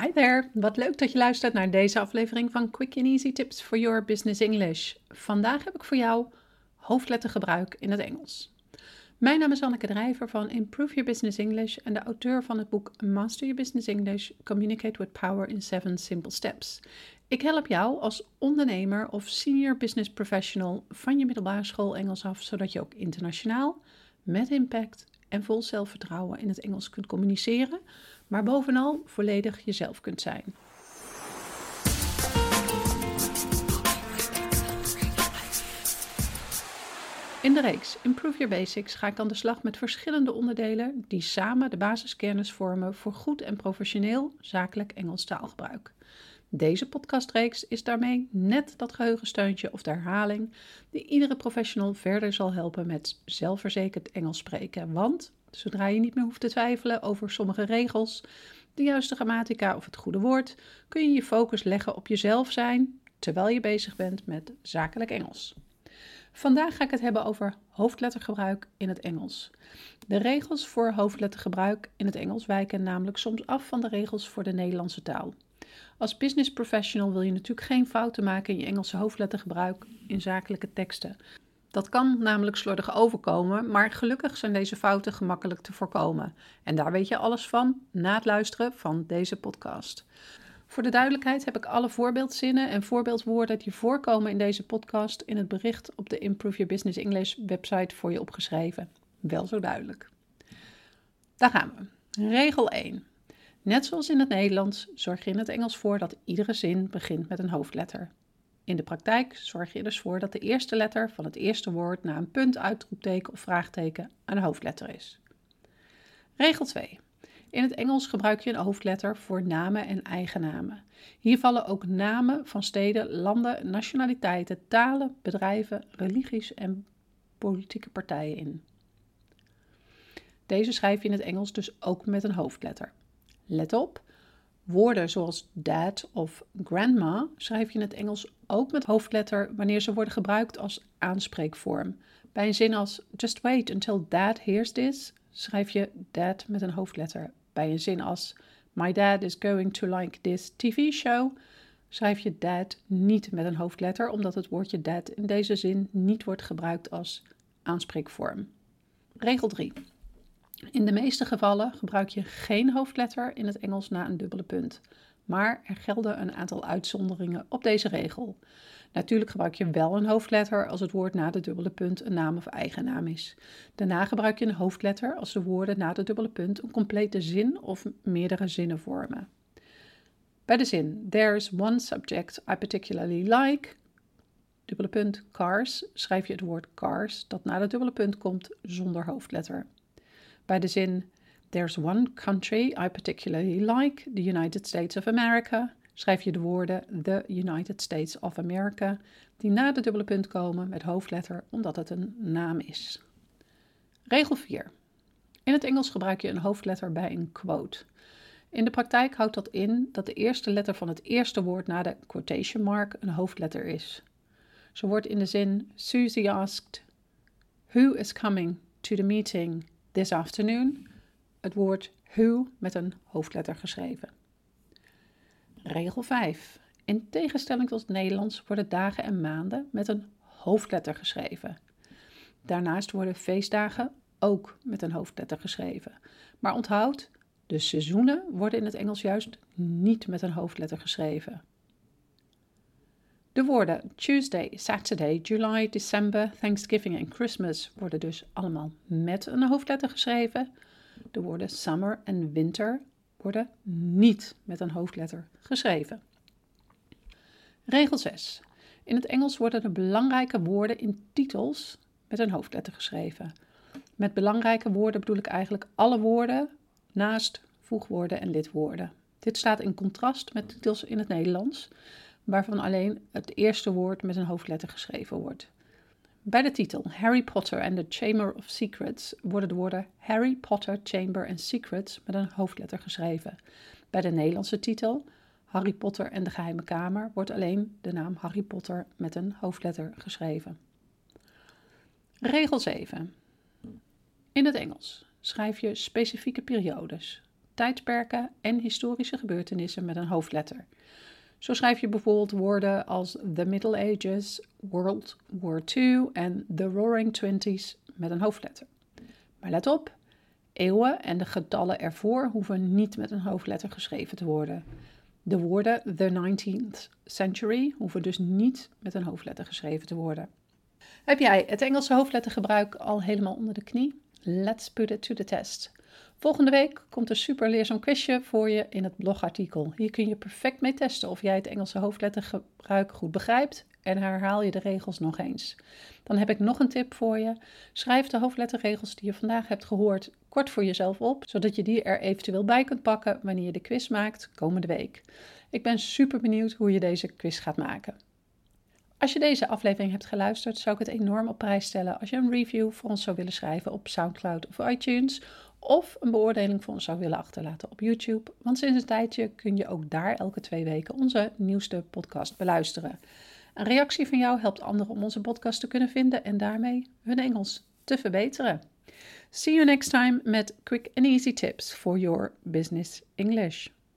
Hi there, wat leuk dat je luistert naar deze aflevering van Quick and Easy Tips for Your Business English. Vandaag heb ik voor jou hoofdlettergebruik in het Engels. Mijn naam is Anneke Drijver van Improve Your Business English en de auteur van het boek Master Your Business English: Communicate with Power in 7 Simple Steps. Ik help jou als ondernemer of senior business professional van je middelbare school Engels af, zodat je ook internationaal, met impact en vol zelfvertrouwen in het Engels kunt communiceren, maar bovenal volledig jezelf kunt zijn. In de reeks Improve Your Basics ga ik aan de slag met verschillende onderdelen die samen de basiskennis vormen voor goed en professioneel zakelijk Engels taalgebruik. Deze podcastreeks is daarmee net dat geheugensteuntje of de herhaling die iedere professional verder zal helpen met zelfverzekerd Engels spreken. Want zodra je niet meer hoeft te twijfelen over sommige regels, de juiste grammatica of het goede woord, kun je je focus leggen op jezelf zijn terwijl je bezig bent met zakelijk Engels. Vandaag ga ik het hebben over hoofdlettergebruik in het Engels. De regels voor hoofdlettergebruik in het Engels wijken namelijk soms af van de regels voor de Nederlandse taal. Als business professional wil je natuurlijk geen fouten maken in je Engelse hoofdlettergebruik in zakelijke teksten. Dat kan namelijk slordig overkomen, maar gelukkig zijn deze fouten gemakkelijk te voorkomen. En daar weet je alles van na het luisteren van deze podcast. Voor de duidelijkheid heb ik alle voorbeeldzinnen en voorbeeldwoorden die voorkomen in deze podcast in het bericht op de Improve Your Business English website voor je opgeschreven. Wel zo duidelijk. Daar gaan we. Regel 1. Net zoals in het Nederlands zorg je in het Engels voor dat iedere zin begint met een hoofdletter. In de praktijk zorg je dus voor dat de eerste letter van het eerste woord na een punt, uitroepteken of vraagteken een hoofdletter is. Regel 2. In het Engels gebruik je een hoofdletter voor namen en eigennamen. Hier vallen ook namen van steden, landen, nationaliteiten, talen, bedrijven, religies en politieke partijen in. Deze schrijf je in het Engels dus ook met een hoofdletter. Let op, woorden zoals dad of grandma schrijf je in het Engels ook met hoofdletter wanneer ze worden gebruikt als aanspreekvorm. Bij een zin als just wait until dad hears this schrijf je dad met een hoofdletter. Bij een zin als my dad is going to like this TV show schrijf je dad niet met een hoofdletter omdat het woordje dad in deze zin niet wordt gebruikt als aanspreekvorm. Regel 3. In de meeste gevallen gebruik je geen hoofdletter in het Engels na een dubbele punt, maar er gelden een aantal uitzonderingen op deze regel. Natuurlijk gebruik je wel een hoofdletter als het woord na de dubbele punt een naam of eigennaam is. Daarna gebruik je een hoofdletter als de woorden na de dubbele punt een complete zin of meerdere zinnen vormen. Bij de zin There's one subject I particularly like, dubbele punt cars, schrijf je het woord cars dat na de dubbele punt komt zonder hoofdletter. Bij de zin There's one country I particularly like, the United States of America, schrijf je de woorden The United States of America, die na de dubbele punt komen met hoofdletter omdat het een naam is. Regel 4. In het Engels gebruik je een hoofdletter bij een quote. In de praktijk houdt dat in dat de eerste letter van het eerste woord na de quotation mark een hoofdletter is. Zo wordt in de zin Susie asked, Who is coming to the meeting this afternoon? het woord who met een hoofdletter geschreven. Regel 5. In tegenstelling tot het Nederlands worden dagen en maanden met een hoofdletter geschreven. Daarnaast worden feestdagen ook met een hoofdletter geschreven. Maar onthoud, de seizoenen worden in het Engels juist niet met een hoofdletter geschreven. De woorden Tuesday, Saturday, July, December, Thanksgiving en Christmas worden dus allemaal met een hoofdletter geschreven. De woorden summer en winter worden niet met een hoofdletter geschreven. Regel 6. In het Engels worden de belangrijke woorden in titels met een hoofdletter geschreven. Met belangrijke woorden bedoel ik eigenlijk alle woorden naast voegwoorden en lidwoorden. Dit staat in contrast met titels in het Nederlands, waarvan alleen het eerste woord met een hoofdletter geschreven wordt. Bij de titel Harry Potter and the Chamber of Secrets worden de woorden Harry Potter, Chamber and Secrets met een hoofdletter geschreven. Bij de Nederlandse titel Harry Potter en de Geheime Kamer wordt alleen de naam Harry Potter met een hoofdletter geschreven. Regel 7. In het Engels schrijf je specifieke periodes. tijdperken en historische gebeurtenissen met een hoofdletter. Zo schrijf je bijvoorbeeld woorden als The Middle Ages, World War II en The Roaring Twenties met een hoofdletter. Maar let op, eeuwen en de getallen ervoor hoeven niet met een hoofdletter geschreven te worden. De woorden the 19th century hoeven dus niet met een hoofdletter geschreven te worden. Heb jij het Engelse hoofdlettergebruik al helemaal onder de knie? Let's put it to the test. Volgende week komt een super leerzaam quizje voor je in het blogartikel. Hier kun je perfect mee testen of jij het Engelse hoofdlettergebruik goed begrijpt en herhaal je de regels nog eens. Dan heb ik nog een tip voor je. Schrijf de hoofdletterregels die je vandaag hebt gehoord kort voor jezelf op, zodat je die er eventueel bij kunt pakken wanneer je de quiz maakt komende week. Ik ben super benieuwd hoe je deze quiz gaat maken. Als je deze aflevering hebt geluisterd, zou ik het enorm op prijs stellen als je een review voor ons zou willen schrijven op SoundCloud of iTunes of een beoordeling voor ons zou willen achterlaten op YouTube. Want sinds een tijdje kun je ook daar elke twee weken onze nieuwste podcast beluisteren. Een reactie van jou helpt anderen om onze podcast te kunnen vinden en daarmee hun Engels te verbeteren. See you next time met quick and easy tips for your business English.